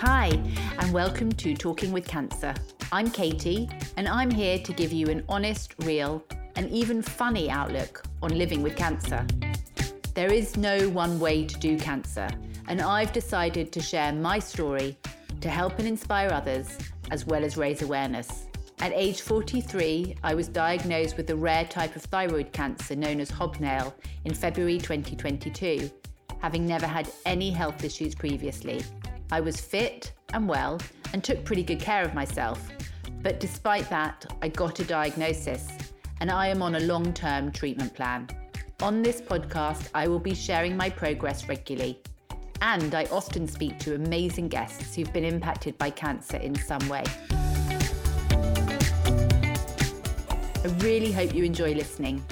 Hi, and welcome to Talking with Cancer. I'm Katie, and I'm here to give you an honest, real, and even funny outlook on living with cancer. There is no one way to do cancer, and I've decided to share my story to help and inspire others, as well as raise awareness. At age 43, I was diagnosed with a rare type of thyroid cancer known as hobnail in February 2022, having never had any health issues previously. I was fit and well and took pretty good care of myself. But despite that, I got a diagnosis and I am on a long term treatment plan. On this podcast, I will be sharing my progress regularly. And I often speak to amazing guests who've been impacted by cancer in some way. I really hope you enjoy listening.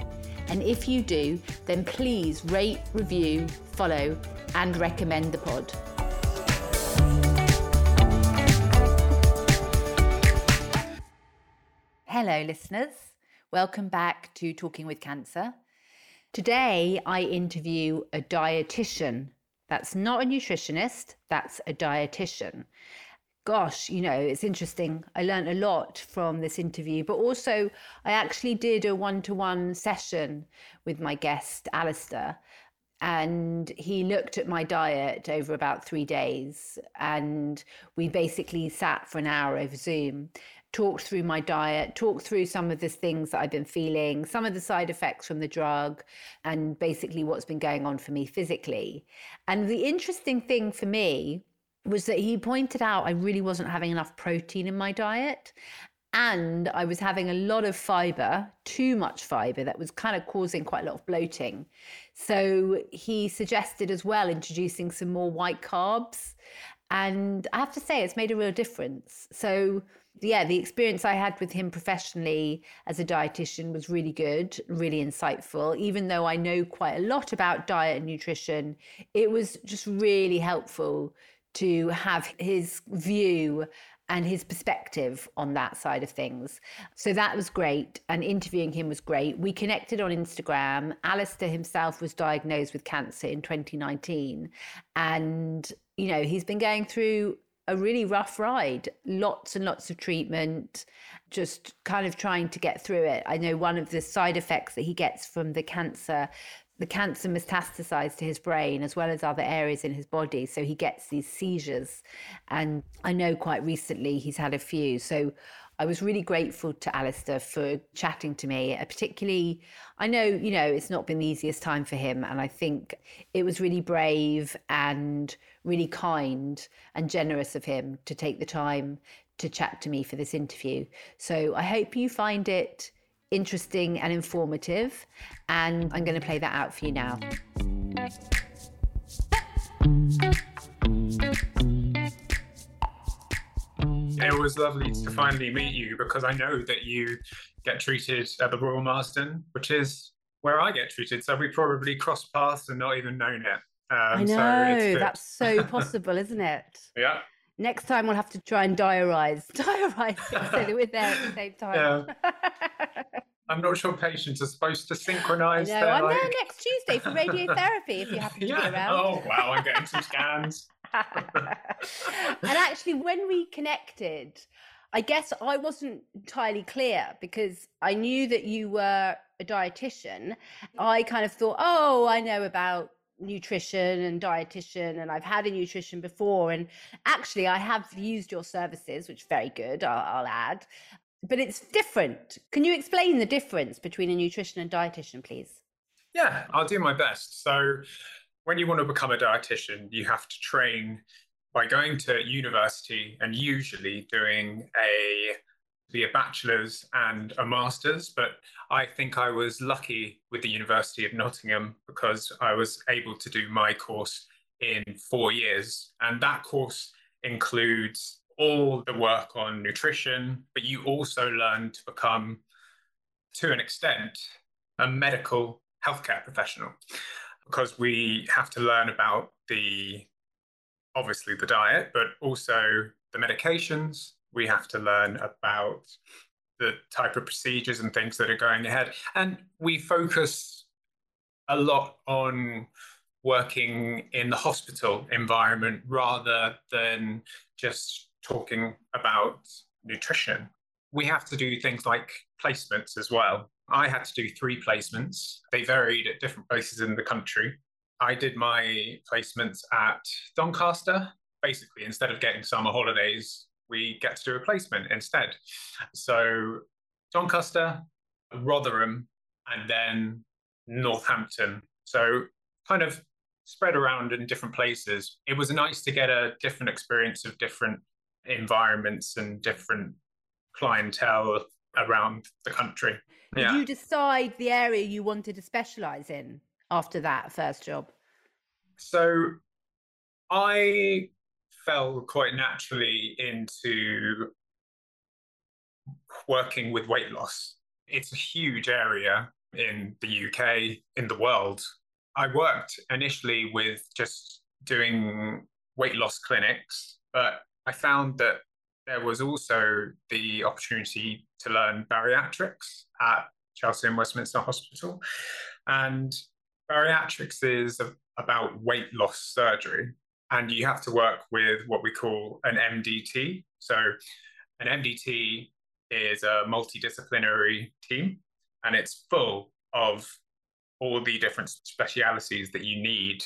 And if you do, then please rate, review, follow, and recommend the pod. Hello, listeners. Welcome back to Talking with Cancer. Today, I interview a dietitian. That's not a nutritionist, that's a dietitian. Gosh, you know, it's interesting. I learned a lot from this interview, but also I actually did a one to one session with my guest, Alastair, and he looked at my diet over about three days and we basically sat for an hour over zoom talked through my diet, talked through some of the things that I've been feeling, some of the side effects from the drug, and basically what's been going on for me physically. And the interesting thing for me was that he pointed out I really wasn't having enough protein in my diet. And I was having a lot of fiber, too much fiber, that was kind of causing quite a lot of bloating. So he suggested as well introducing some more white carbs. And I have to say, it's made a real difference. So yeah, the experience I had with him professionally as a dietitian was really good, really insightful. Even though I know quite a lot about diet and nutrition, it was just really helpful to have his view and his perspective on that side of things. So that was great. And interviewing him was great. We connected on Instagram. Alastair himself was diagnosed with cancer in 2019. And, you know, he's been going through a really rough ride, lots and lots of treatment, just kind of trying to get through it. I know one of the side effects that he gets from the cancer, the cancer metastasized to his brain as well as other areas in his body. So he gets these seizures. And I know quite recently he's had a few. So I was really grateful to Alastair for chatting to me, uh, particularly. I know, you know, it's not been the easiest time for him. And I think it was really brave and really kind and generous of him to take the time to chat to me for this interview. So I hope you find it interesting and informative. And I'm going to play that out for you now. It was lovely to finally meet you because I know that you get treated at the Royal Marsden, which is where I get treated. So we probably crossed paths and not even known it. Um, I know so that's so possible, isn't it? Yeah. Next time we'll have to try and diarize, diarize so that we're there at the same time. Yeah. I'm not sure patients are supposed to synchronize. No, I'm like... there next Tuesday for radiotherapy if you happen to yeah. be around. Oh wow, I'm getting some scans. and actually, when we connected, I guess I wasn't entirely clear because I knew that you were a dietitian. Mm-hmm. I kind of thought, oh, I know about nutrition and dietitian and I've had a nutrition before and actually I have used your services which very good I'll, I'll, add but it's different. Can you explain the difference between a nutrition and dietitian please? Yeah I'll do my best. So when you want to become a dietitian you have to train by going to university and usually doing a be a bachelor's and a master's, but I think I was lucky with the University of Nottingham because I was able to do my course in four years. And that course includes all the work on nutrition, but you also learn to become, to an extent, a medical healthcare professional because we have to learn about the obviously the diet, but also the medications, we have to learn about the type of procedures and things that are going ahead. And we focus a lot on working in the hospital environment rather than just talking about nutrition. We have to do things like placements as well. I had to do three placements. They varied at different places in the country. I did my placements at Doncaster. Basically, instead of getting summer holidays, we get to do a placement instead. So, Doncaster, Rotherham, and then Northampton. So, kind of spread around in different places. It was nice to get a different experience of different environments and different clientele around the country. Did yeah. you decide the area you wanted to specialize in after that first job? So I fell quite naturally into working with weight loss. It's a huge area in the UK, in the world. I worked initially with just doing weight loss clinics, but I found that there was also the opportunity to learn bariatrics at Chelsea and Westminster Hospital. And bariatrics is about weight loss surgery. And you have to work with what we call an MDT. So, an MDT is a multidisciplinary team, and it's full of all the different specialities that you need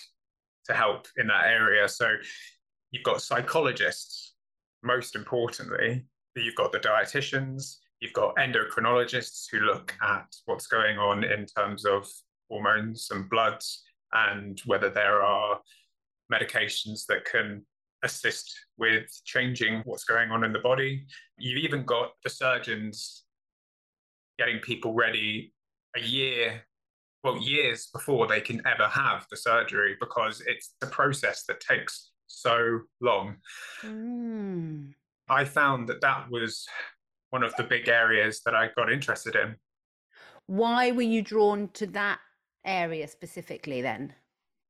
to help in that area. So, you've got psychologists, most importantly, you've got the dietitians, you've got endocrinologists who look at what's going on in terms of hormones and bloods and whether there are medications that can assist with changing what's going on in the body. You've even got the surgeons getting people ready a year, well, years before they can ever have the surgery because it's a process that takes so long. Mm. I found that that was one of the big areas that I got interested in. Why were you drawn to that area specifically then?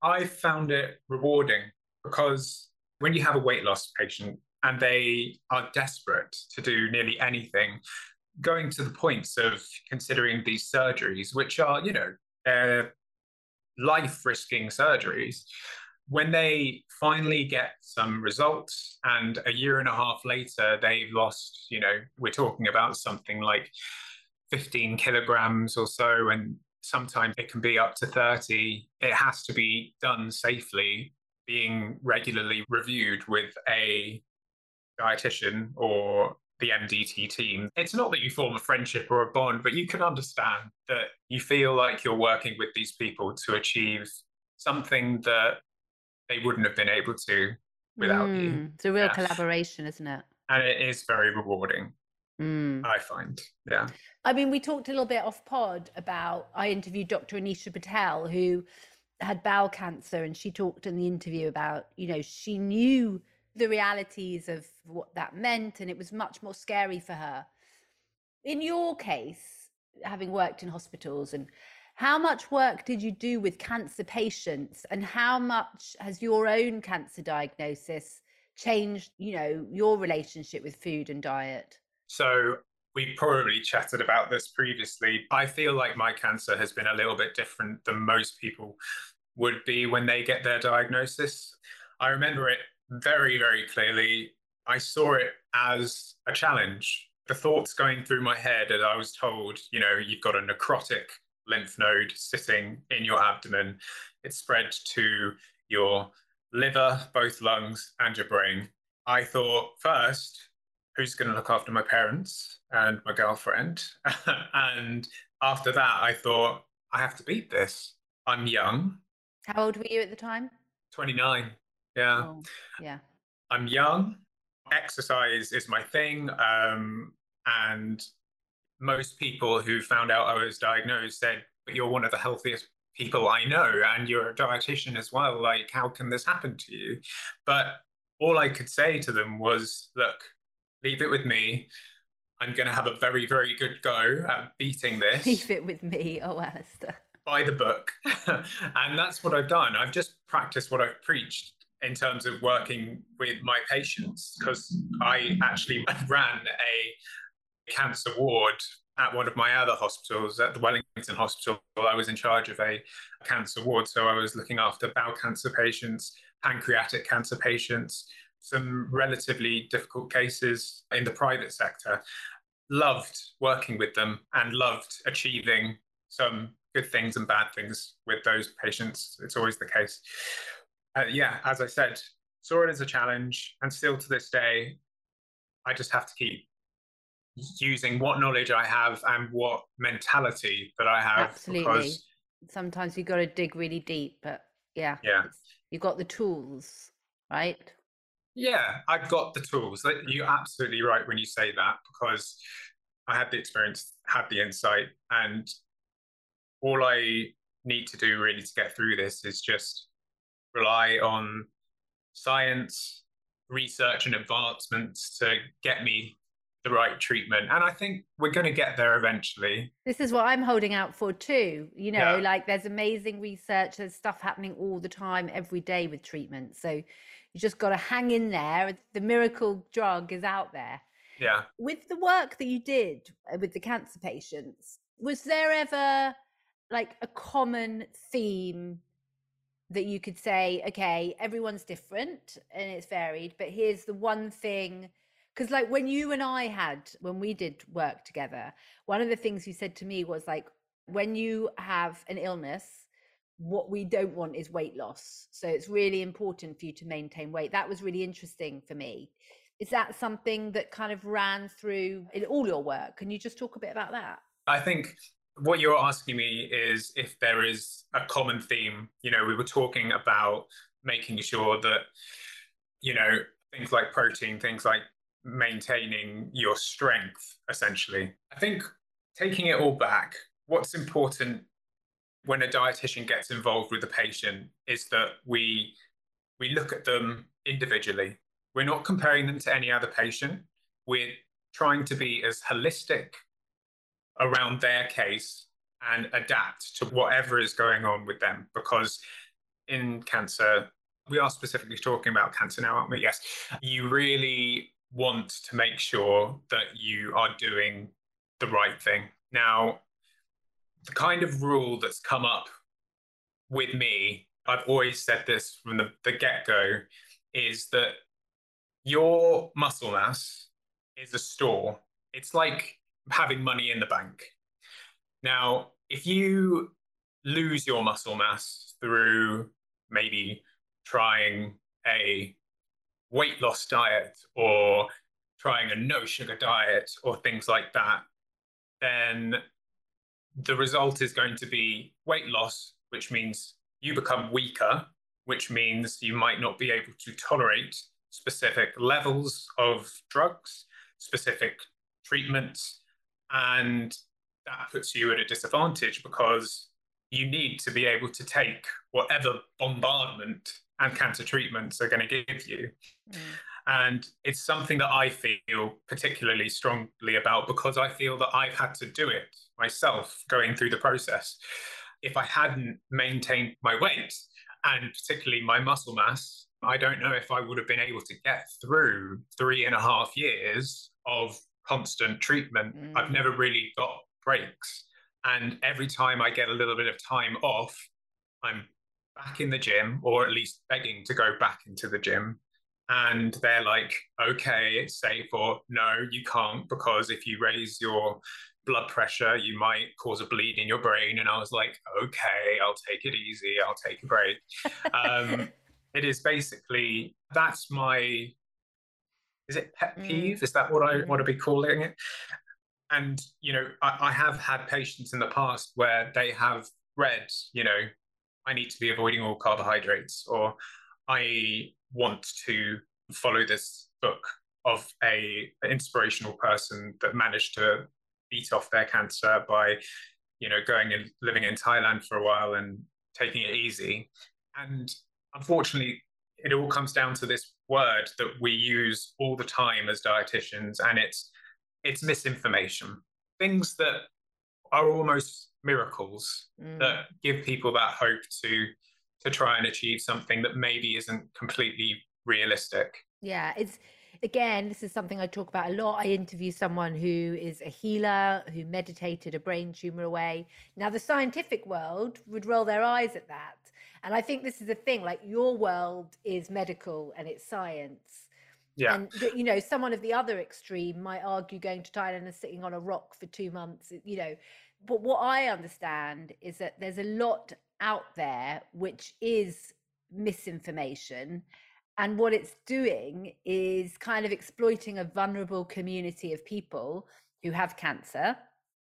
I found it rewarding because when you have a weight loss patient and they are desperate to do nearly anything, going to the points of considering these surgeries, which are, you know, life risking surgeries, when they finally get some results and a year and a half later they've lost you know we're talking about something like 15 kilograms or so and sometimes it can be up to 30 it has to be done safely being regularly reviewed with a dietitian or the MDT team. It's not that you form a friendship or a bond, but you can understand that you feel like you're working with these people to achieve something that they wouldn't have been able to without mm, you. It's a real yeah. collaboration, isn't it? And it is very rewarding. Mm. I find, yeah. I mean, we talked a little bit off pod about. I interviewed Dr. Anisha Patel, who had bowel cancer, and she talked in the interview about, you know, she knew the realities of what that meant, and it was much more scary for her. In your case, having worked in hospitals and how much work did you do with cancer patients and how much has your own cancer diagnosis changed, you know, your relationship with food and diet? So we probably chatted about this previously. I feel like my cancer has been a little bit different than most people would be when they get their diagnosis. I remember it very, very clearly. I saw it as a challenge. The thoughts going through my head as I was told, you know, you've got a necrotic lymph node sitting in your abdomen. It's spread to your liver, both lungs, and your brain. I thought first, who's going to look after my parents and my girlfriend? and after that, I thought, I have to beat this. I'm young. How old were you at the time? 29. Yeah. Oh, yeah. I'm young. Exercise is my thing. Um, and most people who found out I was diagnosed said, but you're one of the healthiest people I know, and you're a dietitian as well. Like, how can this happen to you? But all I could say to them was, look, leave it with me. I'm going to have a very, very good go at beating this. Leave it with me. Oh, Alastair. By the book. and that's what I've done. I've just practiced what I've preached in terms of working with my patients because I actually ran a cancer ward at one of my other hospitals, at the Wellington Hospital, I was in charge of a cancer ward. So I was looking after bowel cancer patients, pancreatic cancer patients, some relatively difficult cases in the private sector. Loved working with them and loved achieving some good things and bad things with those patients. It's always the case. Uh, yeah, as I said, saw it as a challenge, and still to this day, I just have to keep using what knowledge I have and what mentality that I have. Absolutely. Because, Sometimes you've got to dig really deep, but yeah, yeah, you've got the tools, right? Yeah, I've got the tools. You're absolutely right when you say that because I had the experience, had the insight, and all I need to do really to get through this is just rely on science, research, and advancements to get me the right treatment. And I think we're going to get there eventually. This is what I'm holding out for too. You know, yeah. like there's amazing research, there's stuff happening all the time, every day with treatment. So you just got to hang in there. The miracle drug is out there. Yeah. With the work that you did uh, with the cancer patients, was there ever like a common theme that you could say, okay, everyone's different and it's varied, but here's the one thing because like when you and i had when we did work together one of the things you said to me was like when you have an illness what we don't want is weight loss. So it's really important for you to maintain weight. That was really interesting for me. Is that something that kind of ran through in all your work? Can you just talk a bit about that? I think what you're asking me is if there is a common theme. You know we were talking about making sure that you know things like protein things like maintaining your strength, essentially. I think taking it all back, what's important when a dietitian gets involved with the patient is that we we look at them individually. We're not comparing them to any other patient. We're trying to be as holistic around their case and adapt to whatever is going on with them because in cancer we are specifically talking about cancer now aren't we yes you really want to make sure that you are doing the right thing. Now, the kind of rule that's come up with me, I've always said this from the, the get go, is that your muscle mass is a store. It's like having money in the bank. Now, if you lose your muscle mass through maybe trying a weight loss diet or trying a no sugar diet or things like that, then the result is going to be weight loss, which means you become weaker, which means you might not be able to tolerate specific levels of drugs, specific treatments, and that puts you at a disadvantage because you need to be able to take whatever bombardment and cancer treatments are going to give you. Mm. And it's something that I feel particularly strongly about because I feel that I've had to do it myself going through the process. If I hadn't maintained my weight and particularly my muscle mass, I don't know if I would have been able to get through three and a half years of constant treatment. Mm. I've never really got breaks. And every time I get a little bit of time off, I'm back in the gym or at least begging to go back into the gym and they're like okay it's safe or no you can't because if you raise your blood pressure you might cause a bleed in your brain and i was like okay i'll take it easy i'll take a break um, it is basically that's my is it pet mm. peeve mm. is that what i want to be calling it and you know I, I have had patients in the past where they have read you know I need to be avoiding all carbohydrates, or I want to follow this book of a inspirational person that managed to beat off their cancer by, you know, going and living in Thailand for a while and taking it easy. And unfortunately, it all comes down to this word that we use all the time as dietitians, and it's it's misinformation. Things that are almost miracles mm. that give people that hope to to try and achieve something that maybe isn't completely realistic yeah it's again, this is something I talk about a lot. I interview someone who is a healer who meditated a brain tumor away. Now, the scientific world would roll their eyes at that. And I think this is the thing like your world is medical and it's science. Yeah. And, you know, someone of the other extreme might argue going to Thailand and sitting on a rock for two months, you know. But what I understand is that there's a lot out there which is misinformation and what it's doing is kind of exploiting a vulnerable community of people who have cancer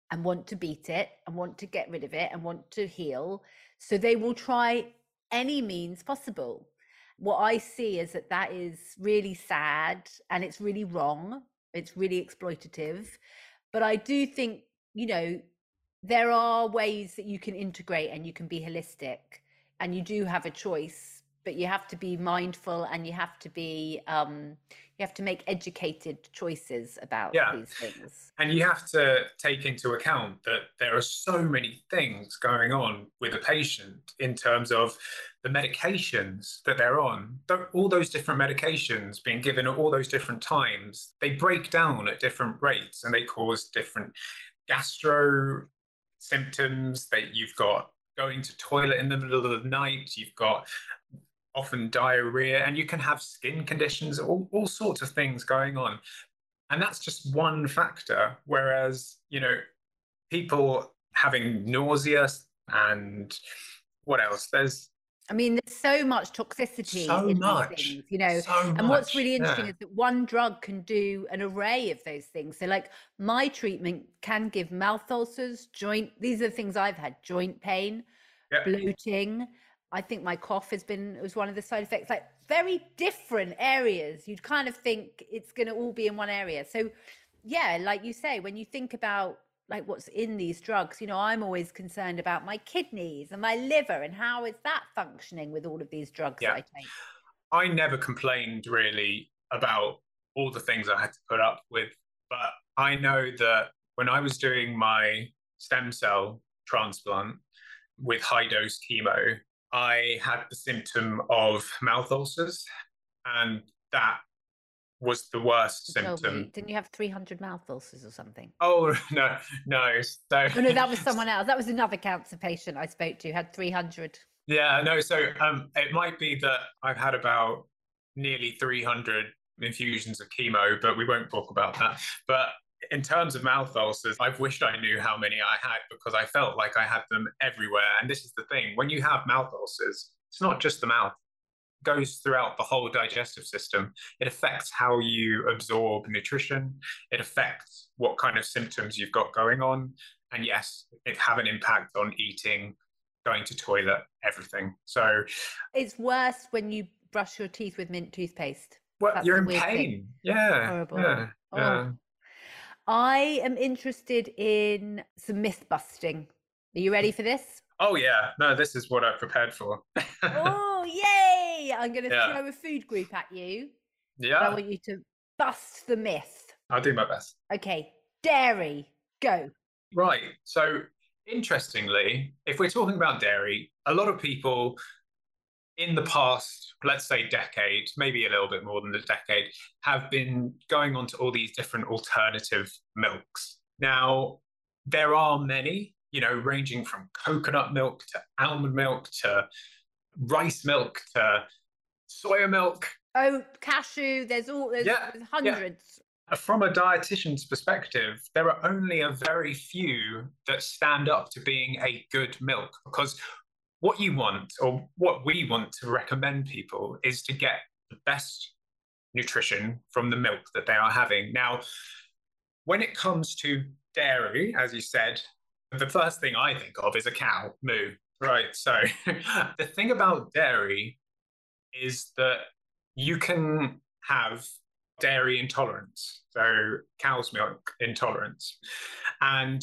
and want to beat it and want to get rid of it and want to heal. So they will try any means possible. What I see is that that is really sad and it's really wrong. It's really exploitative. But I do think, you know, there are ways that you can integrate and you can be holistic and you do have a choice but you have to be mindful and you have to be um, you have to make educated choices about yeah. these things and you have to take into account that there are so many things going on with a patient in terms of the medications that they're on all those different medications being given at all those different times they break down at different rates and they cause different gastro symptoms that you've got going to toilet in the middle of the night you've got often diarrhea, and you can have skin conditions, all, all sorts of things going on. And that's just one factor. Whereas, you know, people having nausea and what else? There's I mean, there's so much toxicity so in much, these things, you know. So and what's really interesting yeah. is that one drug can do an array of those things. So, like my treatment can give mouth ulcers, joint. These are the things I've had: joint pain, yeah. bloating, I think my cough has been was one of the side effects. Like very different areas. You'd kind of think it's going to all be in one area. So, yeah, like you say, when you think about like what's in these drugs, you know, I'm always concerned about my kidneys and my liver and how is that functioning with all of these drugs yeah. I take. I never complained really about all the things I had to put up with, but I know that when I was doing my stem cell transplant with high dose chemo, I had the symptom of mouth ulcers, and that was the worst symptom. Didn't you have 300 mouth ulcers or something? Oh, no, no. So, oh, no, that was someone else. That was another cancer patient I spoke to, had 300. Yeah, no. So um, it might be that I've had about nearly 300 infusions of chemo, but we won't talk about that. But in terms of mouth ulcers, I've wished I knew how many I had because I felt like I had them everywhere. And this is the thing when you have mouth ulcers, it's not just the mouth, it goes throughout the whole digestive system. It affects how you absorb nutrition, it affects what kind of symptoms you've got going on. And yes, it have an impact on eating, going to toilet, everything. So it's worse when you brush your teeth with mint toothpaste. Well, That's you're in pain. Thing. Yeah. Horrible. Yeah. Oh. yeah. I am interested in some myth busting. Are you ready mm. for this? Oh yeah, no, this is what I've prepared for. oh yay! I'm going to yeah. throw a food group at you. Yeah. I want you to bust the myth. I'll do my best. Okay, dairy, go. Right. So interestingly, if we're talking about dairy, a lot of people in the past, let's say decade, maybe a little bit more than a decade, have been going on to all these different alternative milks. Now, there are many, you know, ranging from coconut milk to almond milk to rice milk to soya milk. Oh, cashew, there's all there's, yeah, there's hundreds. Yeah. From a dietitian's perspective, there are only a very few that stand up to being a good milk because what you want or what we want to recommend people is to get the best nutrition from the milk that they are having. Now, when it comes to dairy, as you said, the first thing I think of is a cow moo. Right. So the thing about dairy is that you can have dairy intolerance, so cow's milk intolerance. And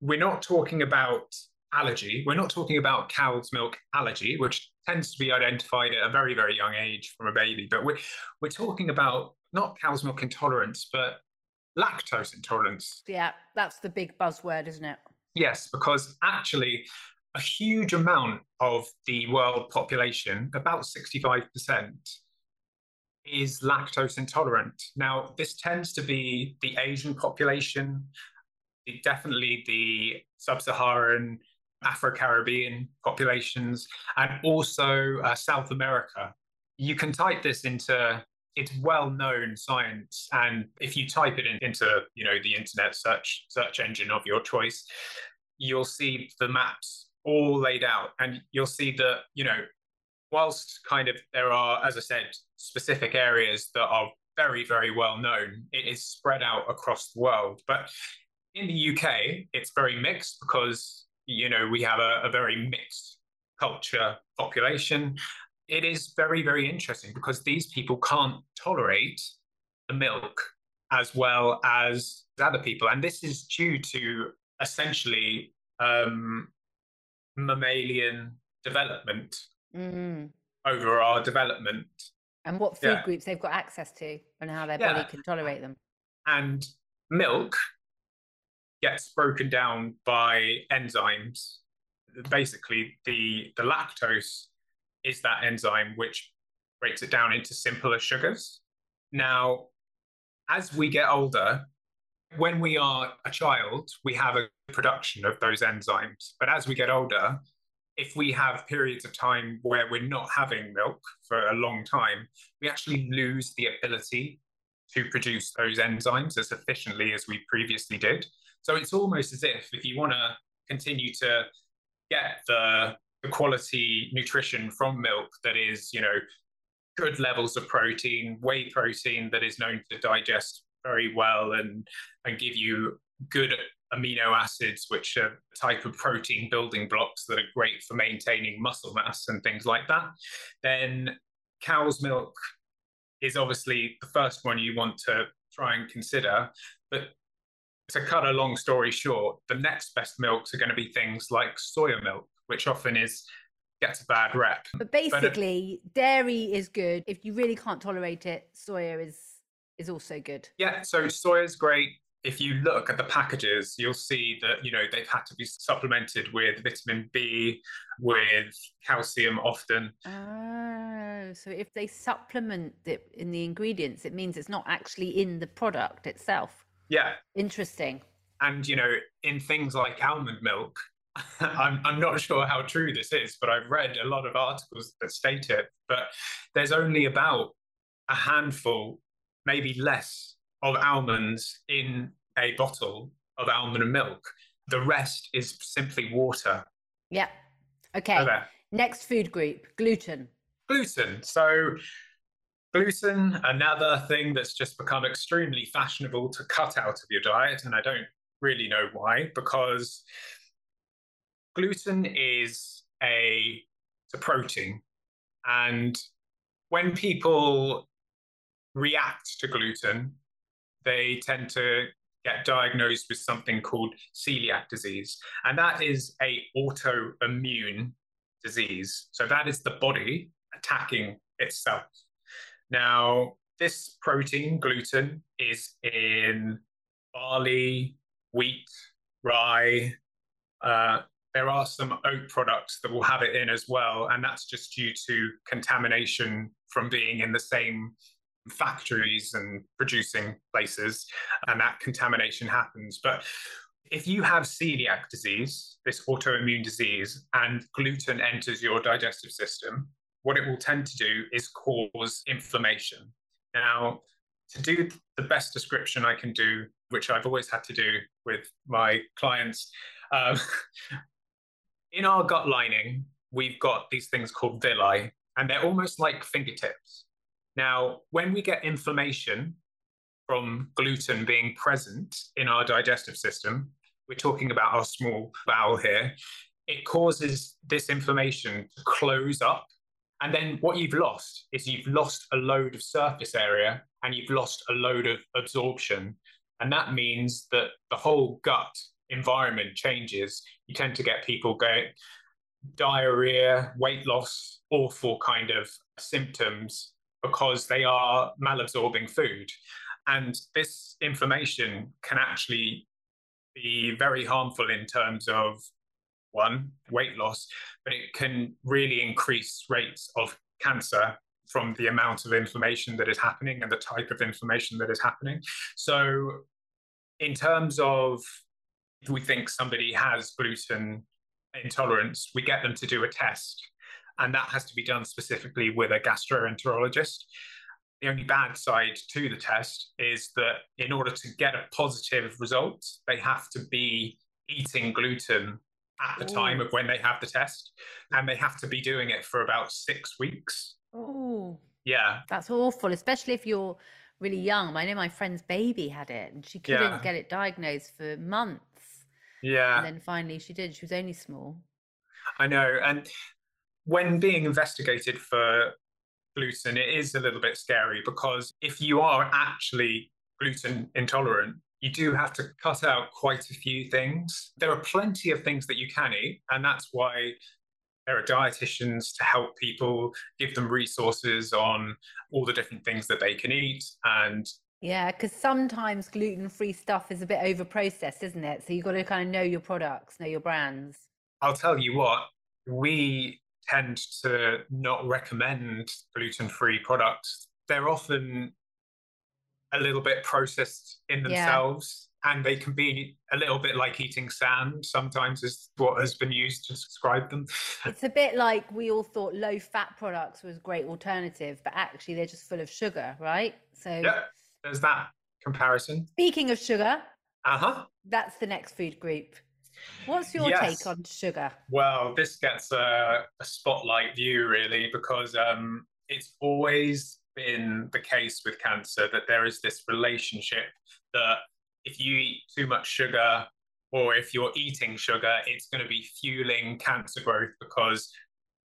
we're not talking about allergy, we're not talking about cow's milk allergy, which tends to be identified at a very, very young age from a baby, but we're, we're talking about not cow's milk intolerance, but lactose intolerance. Yeah, that's the big buzzword, isn't it? Yes, because actually, a huge amount of the world population, about 65%, is lactose intolerant. Now, this tends to be the Asian population, definitely the sub Saharan, Afro Caribbean populations, and also uh, South America. You can type this into it's well-known science and if you type it in, into you know the internet search search engine of your choice you'll see the maps all laid out and you'll see that you know whilst kind of there are as i said specific areas that are very very well known it is spread out across the world but in the uk it's very mixed because you know we have a, a very mixed culture population it is very, very interesting because these people can't tolerate the milk as well as other people. And this is due to essentially um, mammalian development mm. over our development. And what food yeah. groups they've got access to and how their yeah. body can tolerate them. And milk gets broken down by enzymes. Basically, the, the lactose is that enzyme which breaks it down into simpler sugars. Now, as we get older, when we are a child, we have a production of those enzymes. But as we get older, if we have periods of time where we're not having milk for a long time, we actually lose the ability to produce those enzymes as efficiently as we previously did. So it's almost as if if you want to continue to get the the quality nutrition from milk that is, you know, good levels of protein, whey protein that is known to digest very well and and give you good amino acids, which are type of protein building blocks that are great for maintaining muscle mass and things like that, then cow's milk is obviously the first one you want to try and consider. But to cut a long story short, the next best milks are going to be things like soya milk which often is gets a bad rep. But uh, basically, but if, dairy is good. If you really can't tolerate it, soya is is also good. Yeah, so soya is great. If you look at the packages, you'll see that you know they've had to be supplemented with vitamin B, with calcium often. Oh, so if they supplement it in the ingredients, it means it's not actually in the product itself. Yeah. Interesting. And you know, in things like almond milk, I'm, I'm not sure how true this is, but I've read a lot of articles that state it. But there's only about a handful, maybe less, of almonds in a bottle of almond milk. The rest is simply water. Yeah. Okay. okay. Next food group gluten. Gluten. So, gluten, another thing that's just become extremely fashionable to cut out of your diet. And I don't really know why, because gluten is a, a protein. And when people react to gluten, they tend to get diagnosed with something called celiac disease. And that is a autoimmune disease. So that is the body attacking itself. Now, this protein, gluten, is in barley, wheat, rye, uh, there are some oat products that will have it in as well, and that's just due to contamination from being in the same factories and producing places, and that contamination happens. But if you have celiac disease, this autoimmune disease, and gluten enters your digestive system, what it will tend to do is cause inflammation. Now, to do the best description I can do, which I've always had to do with my clients, um, in our gut lining, we've got these things called villi, and they're almost like fingertips. Now, when we get inflammation from gluten being present in our digestive system, we're talking about our small bowel here, it causes this inflammation to close up. And then what you've lost is you've lost a load of surface area and you've lost a load of absorption. And that means that the whole gut environment changes, you tend to get people going diarrhea, weight loss, awful kind of symptoms because they are malabsorbing food. And this inflammation can actually be very harmful in terms of one, weight loss, but it can really increase rates of cancer from the amount of inflammation that is happening and the type of inflammation that is happening. So, in terms of if we think somebody has gluten intolerance, we get them to do a test, and that has to be done specifically with a gastroenterologist. The only bad side to the test is that in order to get a positive result, they have to be eating gluten at the Ooh. time of when they have the test, and they have to be doing it for about six weeks. Oh, yeah, that's awful, especially if you're really young. I know my friend's baby had it, and she couldn't yeah. get it diagnosed for months. Yeah, and then finally she did. She was only small. I know, and when being investigated for gluten, it is a little bit scary because if you are actually gluten intolerant, you do have to cut out quite a few things. There are plenty of things that you can eat, and that's why there are dietitians to help people give them resources on all the different things that they can eat and yeah because sometimes gluten-free stuff is a bit over processed isn't it so you've got to kind of know your products know your brands i'll tell you what we tend to not recommend gluten free products. They're often a little bit processed in themselves. Yeah. And they can be a little bit like eating sand, sometimes, is what has been used to describe them. It's a bit like we all thought low fat products was a great alternative, but actually they're just full of sugar, right? So, yeah, there's that comparison. Speaking of sugar, uh huh. That's the next food group. What's your yes. take on sugar? Well, this gets a, a spotlight view, really, because um, it's always been the case with cancer that there is this relationship that if you eat too much sugar or if you're eating sugar, it's going to be fueling cancer growth because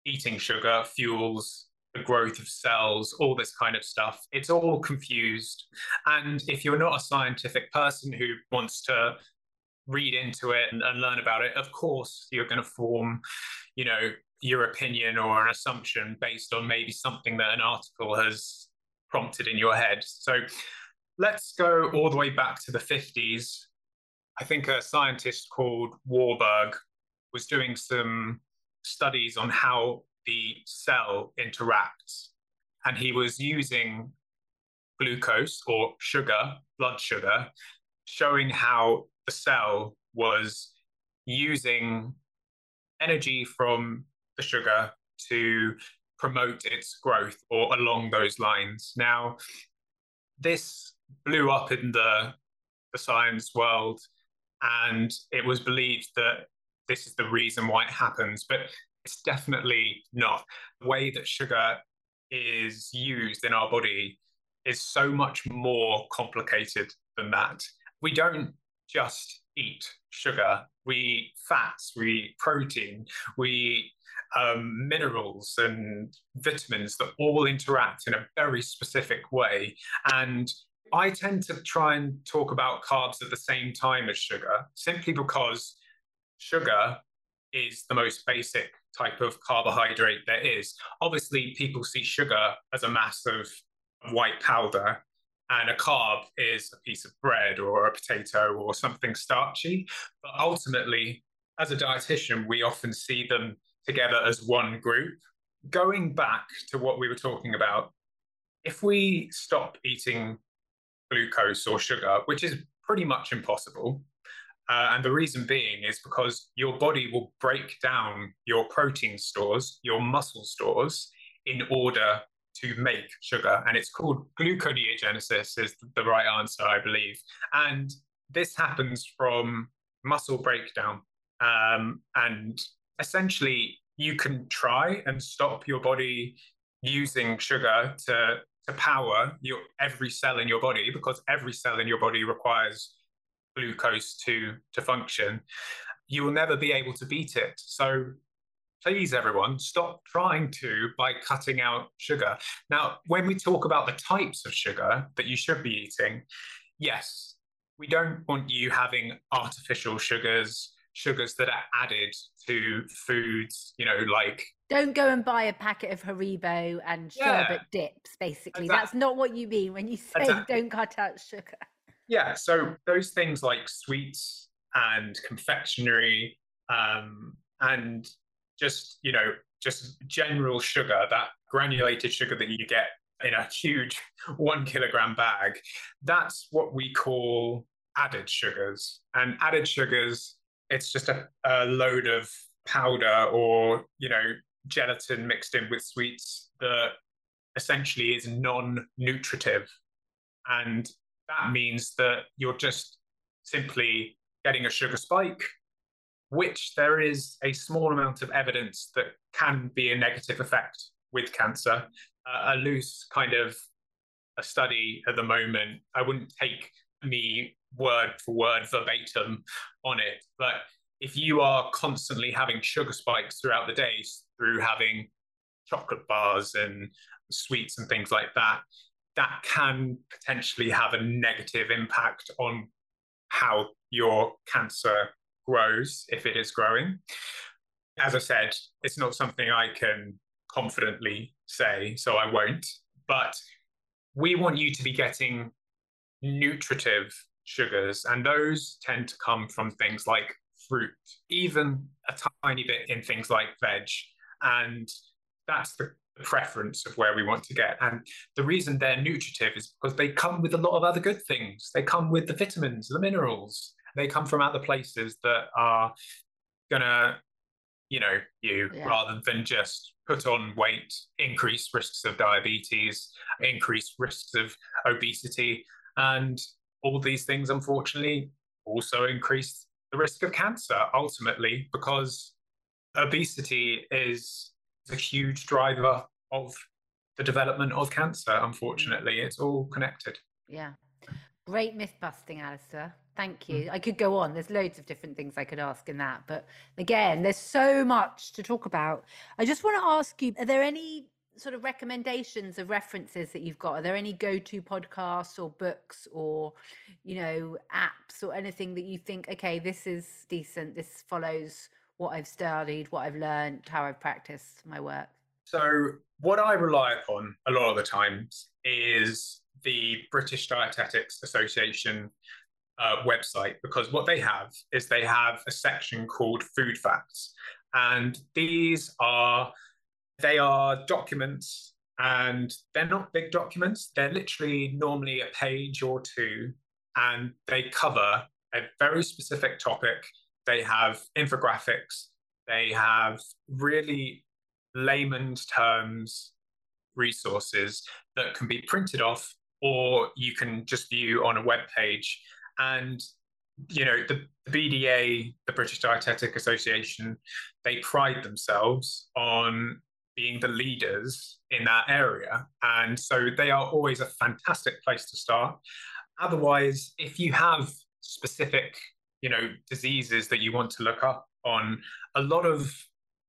eating sugar fuels the growth of cells, all this kind of stuff. It's all confused. And if you're not a scientific person who wants to read into it and, and learn about it, of course you're going to form, you know, your opinion or an assumption based on maybe something that an article has prompted in your head. So let's go all the way back to the 50s. I think a scientist called Warburg was doing some studies on how the cell interacts. And he was using glucose or sugar, blood sugar, showing how the cell was using energy from the sugar to promote its growth or along those lines. Now, this blew up in the, the science world, and it was believed that this is the reason why it happens, but it's definitely not. The way that sugar is used in our body is so much more complicated than that. We don't just eat sugar. We eat fats, we eat protein, we eat um, minerals and vitamins that all interact in a very specific way. And I tend to try and talk about carbs at the same time as sugar, simply because sugar is the most basic type of carbohydrate there is. Obviously, people see sugar as a mass of white powder, and a carb is a piece of bread or a potato or something starchy. But ultimately, as a dietitian, we often see them together as one group. Going back to what we were talking about, if we stop eating glucose or sugar, which is pretty much impossible, uh, and the reason being is because your body will break down your protein stores, your muscle stores, in order to make sugar, and it's called gluconeogenesis, is the right answer, I believe. And this happens from muscle breakdown. Um, and essentially, you can try and stop your body using sugar to, to power your every cell in your body because every cell in your body requires glucose to to function you will never be able to beat it so please everyone stop trying to by cutting out sugar now when we talk about the types of sugar that you should be eating yes we don't want you having artificial sugars sugars that are added to foods you know like don't go and buy a packet of haribo and sherbet dips basically exactly. that's not what you mean when you say exactly. don't cut out sugar yeah so those things like sweets and confectionery um, and just you know just general sugar that granulated sugar that you get in a huge one kilogram bag, that's what we call added sugars. And added sugars, it's just a, a load of powder or, you know, gelatin mixed in with sweets that essentially is non nutritive. And that means that you're just simply getting a sugar spike, which there is a small amount of evidence that can be a negative effect with cancer. Uh, a loose kind of a study at the moment. I wouldn't take me word for word verbatim on it, but if you are constantly having sugar spikes throughout the day through having chocolate bars and sweets and things like that, that can potentially have a negative impact on how your cancer grows if it is growing. As I said, it's not something I can confidently say, so I won't. But we want you to be getting nutritive sugars, and those tend to come from things like fruit, even a tiny bit in things like veg. And that's the preference of where we want to get. And the reason they're nutritive is because they come with a lot of other good things. They come with the vitamins, the minerals. They come from other places that are gonna, you know, you yeah. rather than just put on weight, increase risks of diabetes, increase risks of obesity, and all these things, unfortunately, also increase the risk of cancer ultimately because obesity is a huge driver of the development of cancer. Mm-hmm. Unfortunately, it's all connected. Yeah. Great myth busting, Alastair. Thank you. Mm. I could go on. There's loads of different things I could ask in that. But again, there's so much to talk about. I just want to ask you are there any sort of recommendations of references that you've got? Are there any go to podcasts or books or, you know, apps or anything that you think, okay, this is decent, this follows what I've studied, what I've learned, how I've practiced my work? So, what I rely upon a lot of the times is the British Dietetics Association uh, website because what they have is they have a section called Food Facts, and these are they are documents and they're not big documents. They're literally normally a page or two, and they cover a very specific topic. They have infographics. They have really layman's terms resources that can be printed off or you can just view on a web page and you know the, bda the british dietetic association they pride themselves on being the leaders in that area. And so they are always a fantastic place to start. Otherwise if you have specific you know diseases that you want to look up on a lot of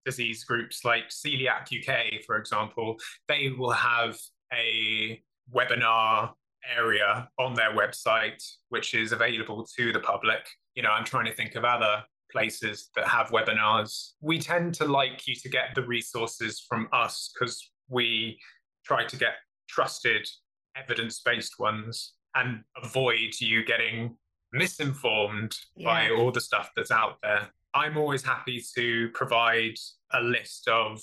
disease groups like Coeliac UK, for example, they will have a webinar area on their website, which is available to the public. You know, I'm trying to think of other places that have webinars. We tend to like you to get the resources from us because we try to get trusted, evidence based ones and avoid you getting misinformed yeah. by all the stuff that's out there. I'm always happy to provide a list of,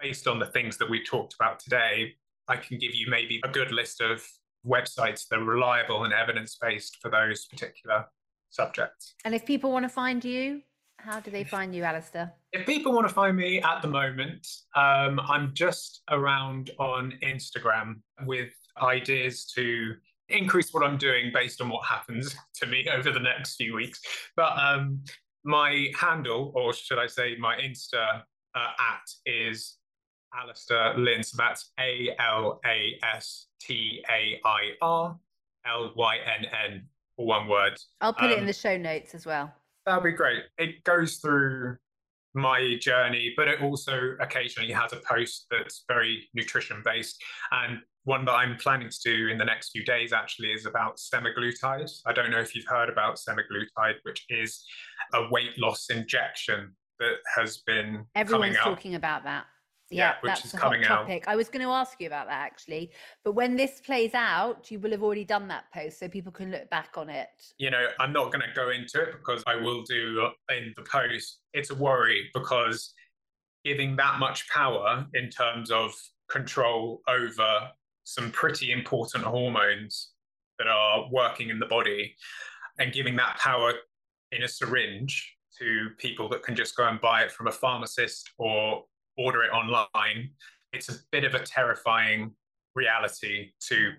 based on the things that we talked about today, I can give you maybe a good list of websites that are reliable and evidence based for those particular subjects. And if people want to find you, how do they find you, Alastair? If people want to find me at the moment, um, I'm just around on Instagram with ideas to increase what I'm doing based on what happens to me over the next few weeks. But um, my handle, or should I say my Insta uh, at, is Alastair Lynn. So that's A L A S T A I R L Y N N, or one word. I'll put um, it in um, the show notes as well. That'll be great. It goes through my journey, but it also occasionally has a post that's very nutrition based. And one that I'm planning to do in the next few days actually is about semaglutide. I don't know if you've heard about semaglutide, which is a weight loss injection that has been everyone's talking about that. Yeah, yeah that's a hot topic. Out. I was going to ask you about that actually, but when this plays out, you will have already done that post, so people can look back on it. You know, I'm not going to go into it because I will do uh, in the post. It's a worry because giving that much power in terms of control over some pretty important hormones that are working in the body and giving that power in a syringe to people that can just go and buy it from a pharmacist or order it online. It's a bit of a terrifying reality to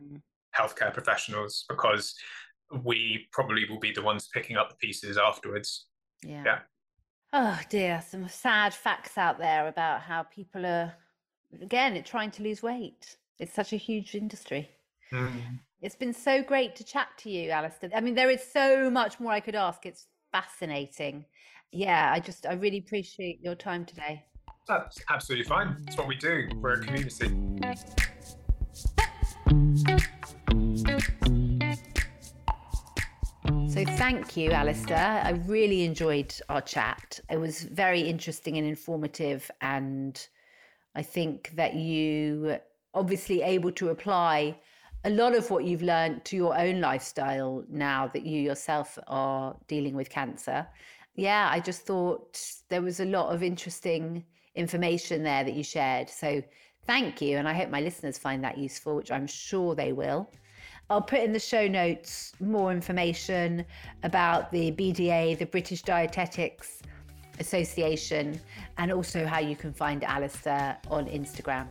healthcare professionals because we probably will be the ones picking up the pieces afterwards. Yeah. yeah. Oh dear, some sad facts out there about how people are again trying to lose weight. It's such a huge industry. Mm. It's been so great to chat to you, Alastair. I mean, there is so much more I could ask. It's fascinating. Yeah, I just, I really appreciate your time today. That's absolutely fine. It's what we do. We're a community. So, thank you, Alastair. I really enjoyed our chat. It was very interesting and informative. And I think that you obviously able to apply a lot of what you've learned to your own lifestyle now that you yourself are dealing with cancer. Yeah, I just thought there was a lot of interesting information there that you shared. So thank you. And I hope my listeners find that useful, which I'm sure they will. I'll put in the show notes more information about the BDA, the British Dietetics Association, and also how you can find Alastair on Instagram.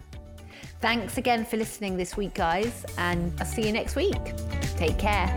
Thanks again for listening this week, guys, and I'll see you next week. Take care.